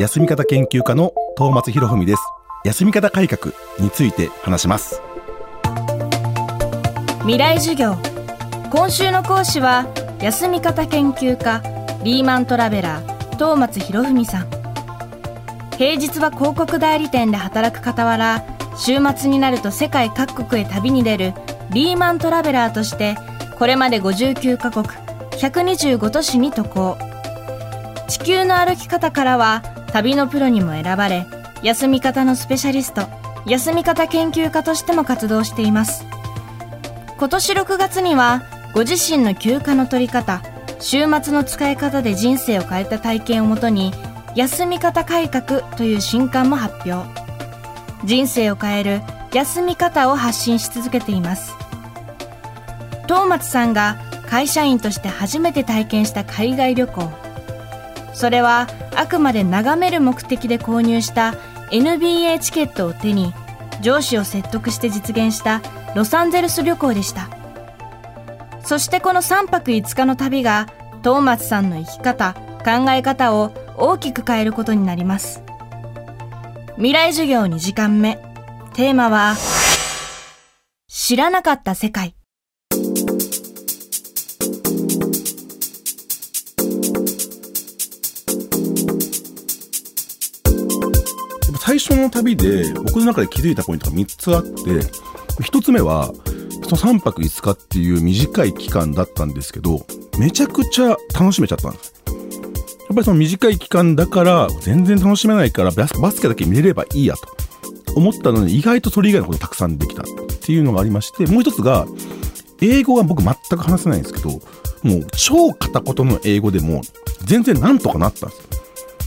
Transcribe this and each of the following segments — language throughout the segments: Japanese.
休み方研究家の東松博文です。休み方改革について話します。未来授業。今週の講師は休み方研究家リーマントラベラー東松博文さん。平日は広告代理店で働く傍ら週末になると世界各国へ旅に出るリーマントラベラーとしてこれまで59カ国125都市に渡航。地球の歩き方からは旅のプロにも選ばれ休み方のスペシャリスト休み方研究家としても活動しています。今年6月にはご自身の休暇の取り方週末の使い方で人生を変えた体験をもとに休み方改革という新刊も発表。人生を変える休み方を発信し続けています。東松さんが会社員として初めて体験した海外旅行。それはあくまで眺める目的で購入した NBA チケットを手に上司を説得して実現したロサンゼルス旅行でした。そしてこの3泊5日の旅が東松さんの生き方考え方を大きく変えることになります。未来授業2時間目。テーマは知らなかった世界。最初の旅で僕の中で気づいたポイントが3つあって1つ目はその3泊5日っていう短い期間だったんですけどめちゃくちゃ楽しめちゃったんです。やっぱりその短い期間だから全然楽しめないからバスケだけ見れればいいやと。思ったのに意外とそれ以外のことたくさんできたっていうのがありましてもう一つが英語が僕全く話せないんですけどもう超片言の英語でも全然なんとかなったんです。よ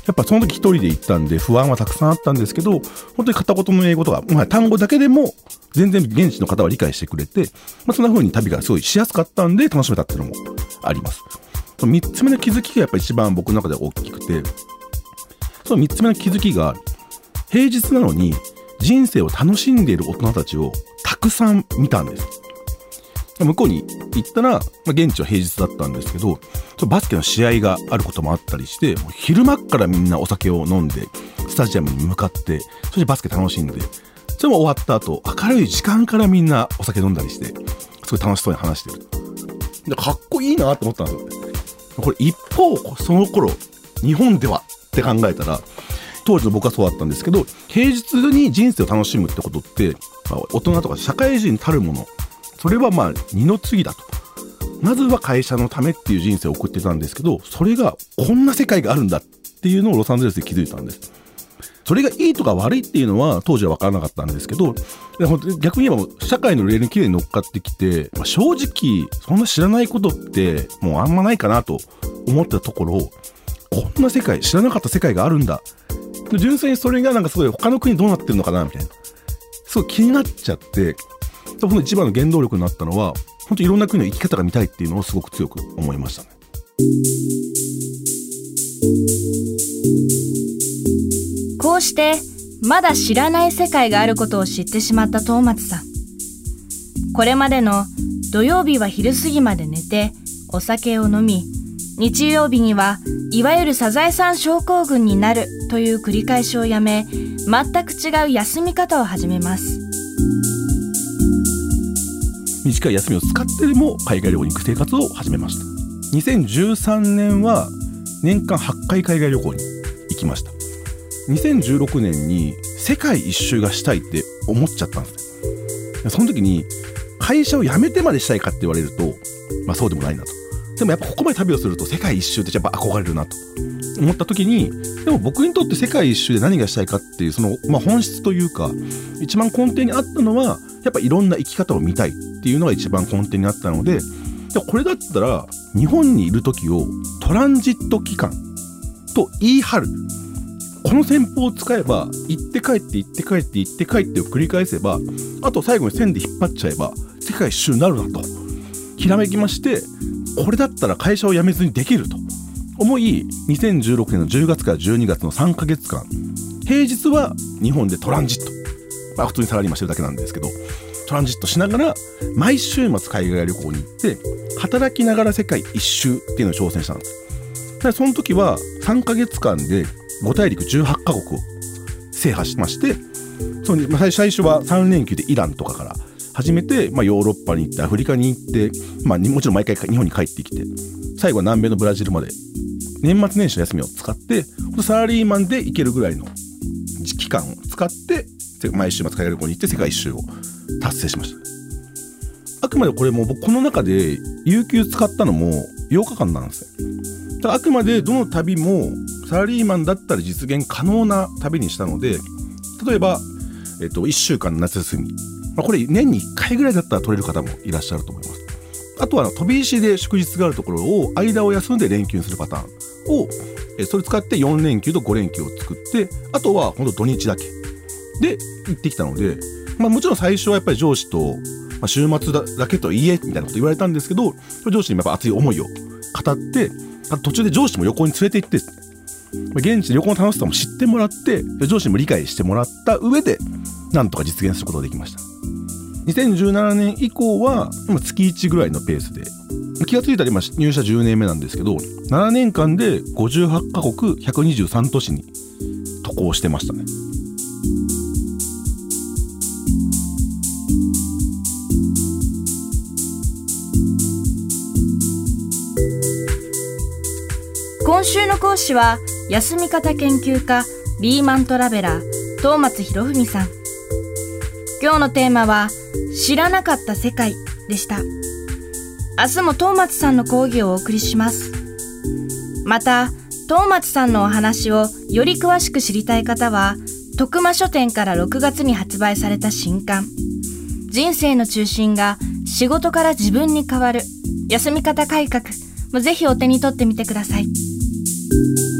やっぱその時一人で行ったんで不安はたくさんあったんですけど、本当に片言の英語とか、まあ、単語だけでも全然現地の方は理解してくれて、まあ、そんな風に旅がすごいしやすかったんで楽しめたっていうのもあります。三つ目の気づきがやっぱり一番僕の中で大きくて、その三つ目の気づきが、平日なのに人生を楽しんでいる大人たちをたくさん見たんです。向こうに行ったら、まあ、現地は平日だったんですけど、バスケの試合があることもあったりして、もう昼間からみんなお酒を飲んで、スタジアムに向かって、そしてバスケ楽しんで、それも終わった後、明るい時間からみんなお酒飲んだりして、すごい楽しそうに話してる。でかっこいいなと思ったんですよ。これ一方、その頃、日本ではって考えたら、当時の僕はそうだったんですけど、平日に人生を楽しむってことって、まあ、大人とか社会人たるものそれはまあ二の次だと。まずは会社のためっていう人生を送ってたんですけど、それがこんな世界があるんだっていうのをロサンゼルスで気づいたんです。それがいいとか悪いっていうのは当時は分からなかったんですけど、逆に言えば社会のレールにきれいに乗っかってきて、ま、正直そんな知らないことってもうあんまないかなと思ったところ、こんな世界、知らなかった世界があるんだ。純粋にそれがなんかすごい他の国どうなってるのかなみたいな。すごい気になっちゃって、その一番の原動力になったのは本当いろんな国の生き方が見たいっていうのをすごく強く思いましたね。こうしてまだ知らない世界があることを知ってしまった東松さん。これまでの土曜日は昼過ぎまで寝てお酒を飲み日曜日にはいわゆるサザエさん症候群になるという繰り返しをやめ全く違う休み方を始めます。短い休みを使ってでも海外旅行に行く生活を始めました。2013年は年間8回海外旅行に行きました。2016年に世界一周がしたいって思っちゃったんですね。その時に会社を辞めてまでしたいかって言われるとまあそうでもないなと。でもやっぱここまで旅をすると世界一周ってやっぱ憧れるなと。思った時にでも僕にとって世界一周で何がしたいかっていうその、まあ、本質というか一番根底にあったのはやっぱいろんな生き方を見たいっていうのが一番根底にあったのででこれだったら日本にいる時をトランジット期間と言い張る。この戦法を使えば行って帰って行って帰って行って帰ってを繰り返せばあと最後に線で引っ張っちゃえば世界一周になるなと。ひらめきましてこれだったら会社を辞めずにできると。思い2016年の10月から12月の3ヶ月間平日は日本でトランジット。まあ普通にサラリーマンしてるだけなんですけどトランジットしながら毎週末海外旅行に行って働きながら世界一周っていうのを挑戦したんです。でその時は3ヶ月間で5大陸18カ国を制覇しましてその最初は3連休でイランとかから始めて、まあ、ヨーロッパに行ってアフリカに行って、まあ、もちろん毎回日本に帰ってきて最後は南米のブラジルまで年末年始の休みを使ってサラリーマンで行けるぐらいの期間を使って毎週末海外旅行に行って世界一周を達成しました。あくまでこれも僕この中で有給使ったのも8日間なんですねあくまでどの旅もサラリーマンだったら実現可能な旅にしたので例えば、えっと、1週間の夏休み、まあ、これ年に1回ぐらいだったら取れる方もいらっしゃると思います。あとは飛び石で祝日があるところを間を休んで連休にするパターンをそれ使って4連休と5連休を作ってあとは本当土日だけで行ってきたので、まあ、もちろん最初はやっぱり上司と、ま、週末だけと言えみたいなこと言われたんですけど上司にやっぱ熱い思いを語って途中で上司も旅行に連れて行って現地で旅行の楽しさも知ってもらって上司にも理解してもらった上でなんとか実現することができました。2017年以降は今月1ぐらいのペースで。気が付いたら今入社10年目なんですけど7年間で58カ国123都市に渡航してましたね。今週の講師は休み方研究家リーマントラベラー東松博文さん。今日のテーマは知らなかった世界でした。明日も東松さんの講義をお送りします。また東松さんのお話をより詳しく知りたい方は徳間書店から6月に発売された新刊。人生の中心が仕事から自分に変わる。休み方改革。もぜひお手に取ってみてください。thank you